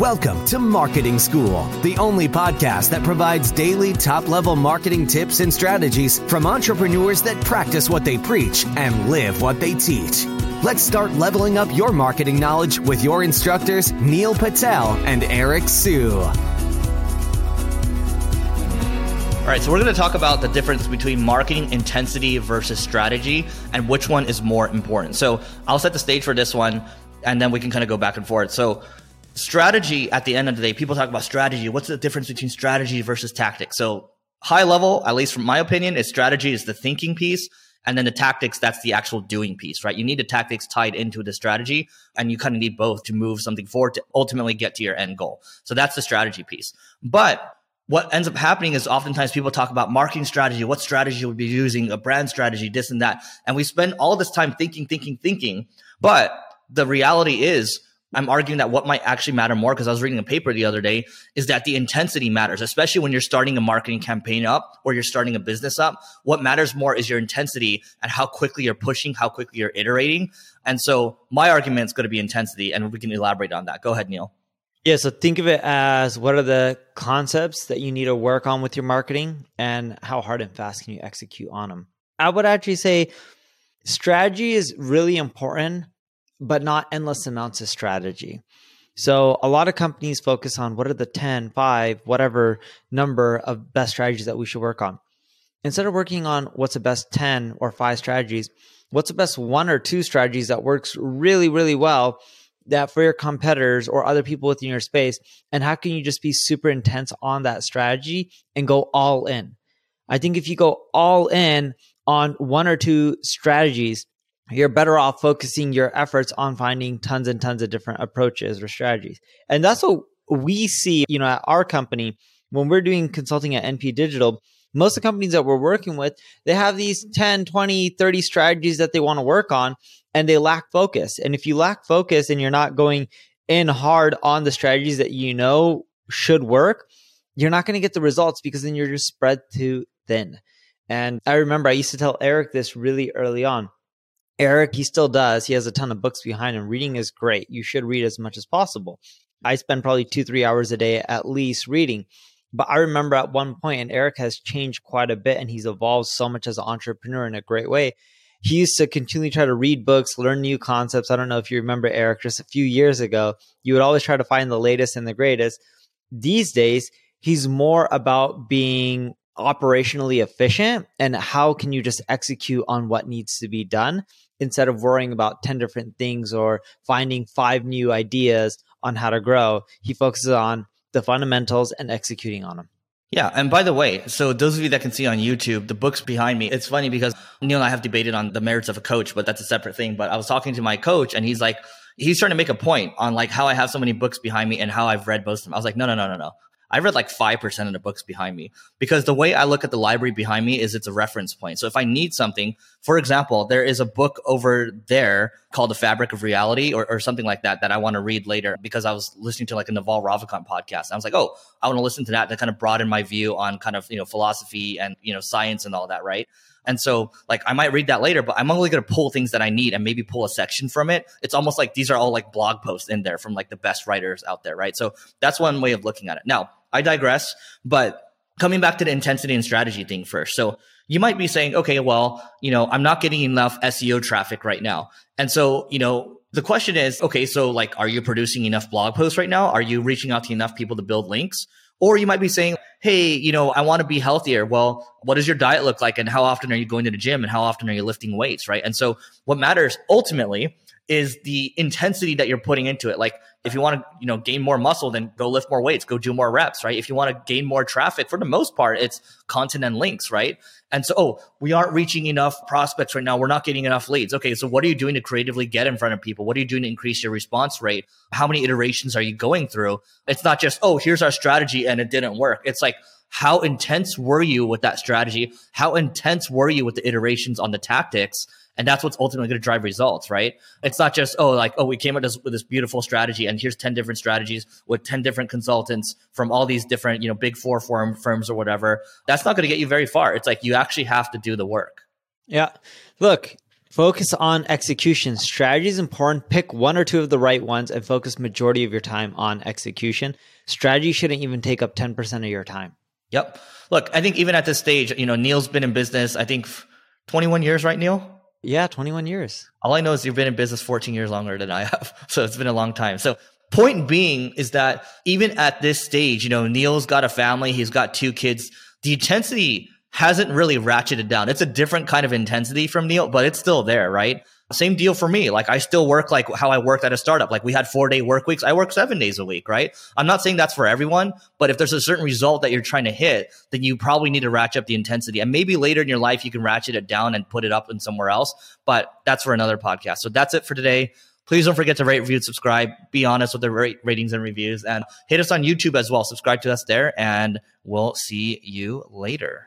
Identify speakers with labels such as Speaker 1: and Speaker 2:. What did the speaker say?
Speaker 1: Welcome to Marketing School, the only podcast that provides daily top level marketing tips and strategies from entrepreneurs that practice what they preach and live what they teach. Let's start leveling up your marketing knowledge with your instructors, Neil Patel and Eric Siu.
Speaker 2: All right, so we're going to talk about the difference between marketing intensity versus strategy and which one is more important. So I'll set the stage for this one and then we can kind of go back and forth. So strategy at the end of the day, people talk about strategy. What's the difference between strategy versus tactics? So high level, at least from my opinion, is strategy is the thinking piece. And then the tactics, that's the actual doing piece, right? You need the tactics tied into the strategy and you kind of need both to move something forward to ultimately get to your end goal. So that's the strategy piece. But what ends up happening is oftentimes people talk about marketing strategy, what strategy would be using, a brand strategy, this and that. And we spend all this time thinking, thinking, thinking. But the reality is I'm arguing that what might actually matter more, because I was reading a paper the other day, is that the intensity matters, especially when you're starting a marketing campaign up or you're starting a business up. What matters more is your intensity and how quickly you're pushing, how quickly you're iterating. And so my argument is going to be intensity, and we can elaborate on that. Go ahead, Neil.
Speaker 3: Yeah, so think of it as what are the concepts that you need to work on with your marketing and how hard and fast can you execute on them? I would actually say strategy is really important but not endless amounts of strategy. So a lot of companies focus on what are the 10, 5, whatever number of best strategies that we should work on. Instead of working on what's the best 10 or 5 strategies, what's the best one or two strategies that works really, really well that for your competitors or other people within your space? And how can you just be super intense on that strategy and go all in? I think if you go all in on one or two strategies, you're better off focusing your efforts on finding tons and tons of different approaches or strategies. And that's what we see, you know, at our company when we're doing consulting at NP Digital. Most of the companies that we're working with, they have these 10, 20, 30 strategies that they want to work on and they lack focus. And if you lack focus and you're not going in hard on the strategies that you know should work, you're not going to get the results because then you're just spread too thin. And I remember I used to tell Eric this really early on Eric, he still does. He has a ton of books behind him. Reading is great. You should read as much as possible. I spend probably two, three hours a day at least reading. But I remember at one point, and Eric has changed quite a bit and he's evolved so much as an entrepreneur in a great way. He used to continually try to read books, learn new concepts. I don't know if you remember Eric, just a few years ago, you would always try to find the latest and the greatest. These days, he's more about being operationally efficient and how can you just execute on what needs to be done instead of worrying about 10 different things or finding five new ideas on how to grow. He focuses on the fundamentals and executing on them.
Speaker 2: Yeah. And by the way, so those of you that can see on YouTube, the books behind me, it's funny because Neil and I have debated on the merits of a coach, but that's a separate thing. But I was talking to my coach and he's like, he's trying to make a point on like how I have so many books behind me and how I've read most of them. I was like, no, no, no, no, no. I read like 5% of the books behind me because the way I look at the library behind me is it's a reference point. So if I need something, for example, there is a book over there called The Fabric of Reality or, or something like that that I want to read later because I was listening to like a Naval Ravikant podcast. I was like, oh, I want to listen to that to kind of broaden my view on kind of, you know, philosophy and, you know, science and all that, right? And so, like, I might read that later, but I'm only going to pull things that I need and maybe pull a section from it. It's almost like these are all like blog posts in there from like the best writers out there, right? So that's one way of looking at it. Now, I digress, but coming back to the intensity and strategy thing first. So you might be saying, okay, well, you know, I'm not getting enough SEO traffic right now. And so, you know, the question is, okay, so like, are you producing enough blog posts right now? Are you reaching out to enough people to build links? Or you might be saying, hey, you know, I want to be healthier. Well, what does your diet look like? And how often are you going to the gym? And how often are you lifting weights? Right. And so what matters ultimately is the intensity that you're putting into it. Like if you want to, you know, gain more muscle, then go lift more weights, go do more reps, right? If you want to gain more traffic, for the most part, it's content and links, right? And so, oh, we aren't reaching enough prospects right now. We're not getting enough leads. Okay, so what are you doing to creatively get in front of people? What are you doing to increase your response rate? How many iterations are you going through? It's not just, oh, here's our strategy and it didn't work. It's like, how intense were you with that strategy? How intense were you with the iterations on the tactics? And that's what's ultimately going to drive results, right? It's not just, oh, like, oh, we came up with this beautiful strategy and here's 10 different strategies with 10 different consultants from all these different, you know, big four firm, firms or whatever. That's not going to get you very far. It's like you actually have to do the work.
Speaker 3: Yeah. Look, Focus on execution. Strategy is important. Pick one or two of the right ones and focus majority of your time on execution. Strategy shouldn't even take up 10% of your time.
Speaker 2: Yep. Look, I think even at this stage, you know, Neil's been in business, I think 21 years, right, Neil?
Speaker 3: Yeah, 21 years.
Speaker 2: All I know is you've been in business 14 years longer than I have. So it's been a long time. So point being is that even at this stage, you know, Neil's got a family, he's got two kids. The intensity hasn't really ratcheted down. It's a different kind of intensity from Neil, but it's still there, right? Same deal for me. Like I still work like how I worked at a startup. Like we had four day work weeks. I work seven days a week, right? I'm not saying that's for everyone, but if there's a certain result that you're trying to hit, then you probably need to ratchet up the intensity. And maybe later in your life, you can ratchet it down and put it up in somewhere else. But that's for another podcast. So that's it for today. Please don't forget to rate, review, subscribe. Be honest with the rate, ratings and reviews and hit us on YouTube as well. Subscribe to us there and we'll see you later.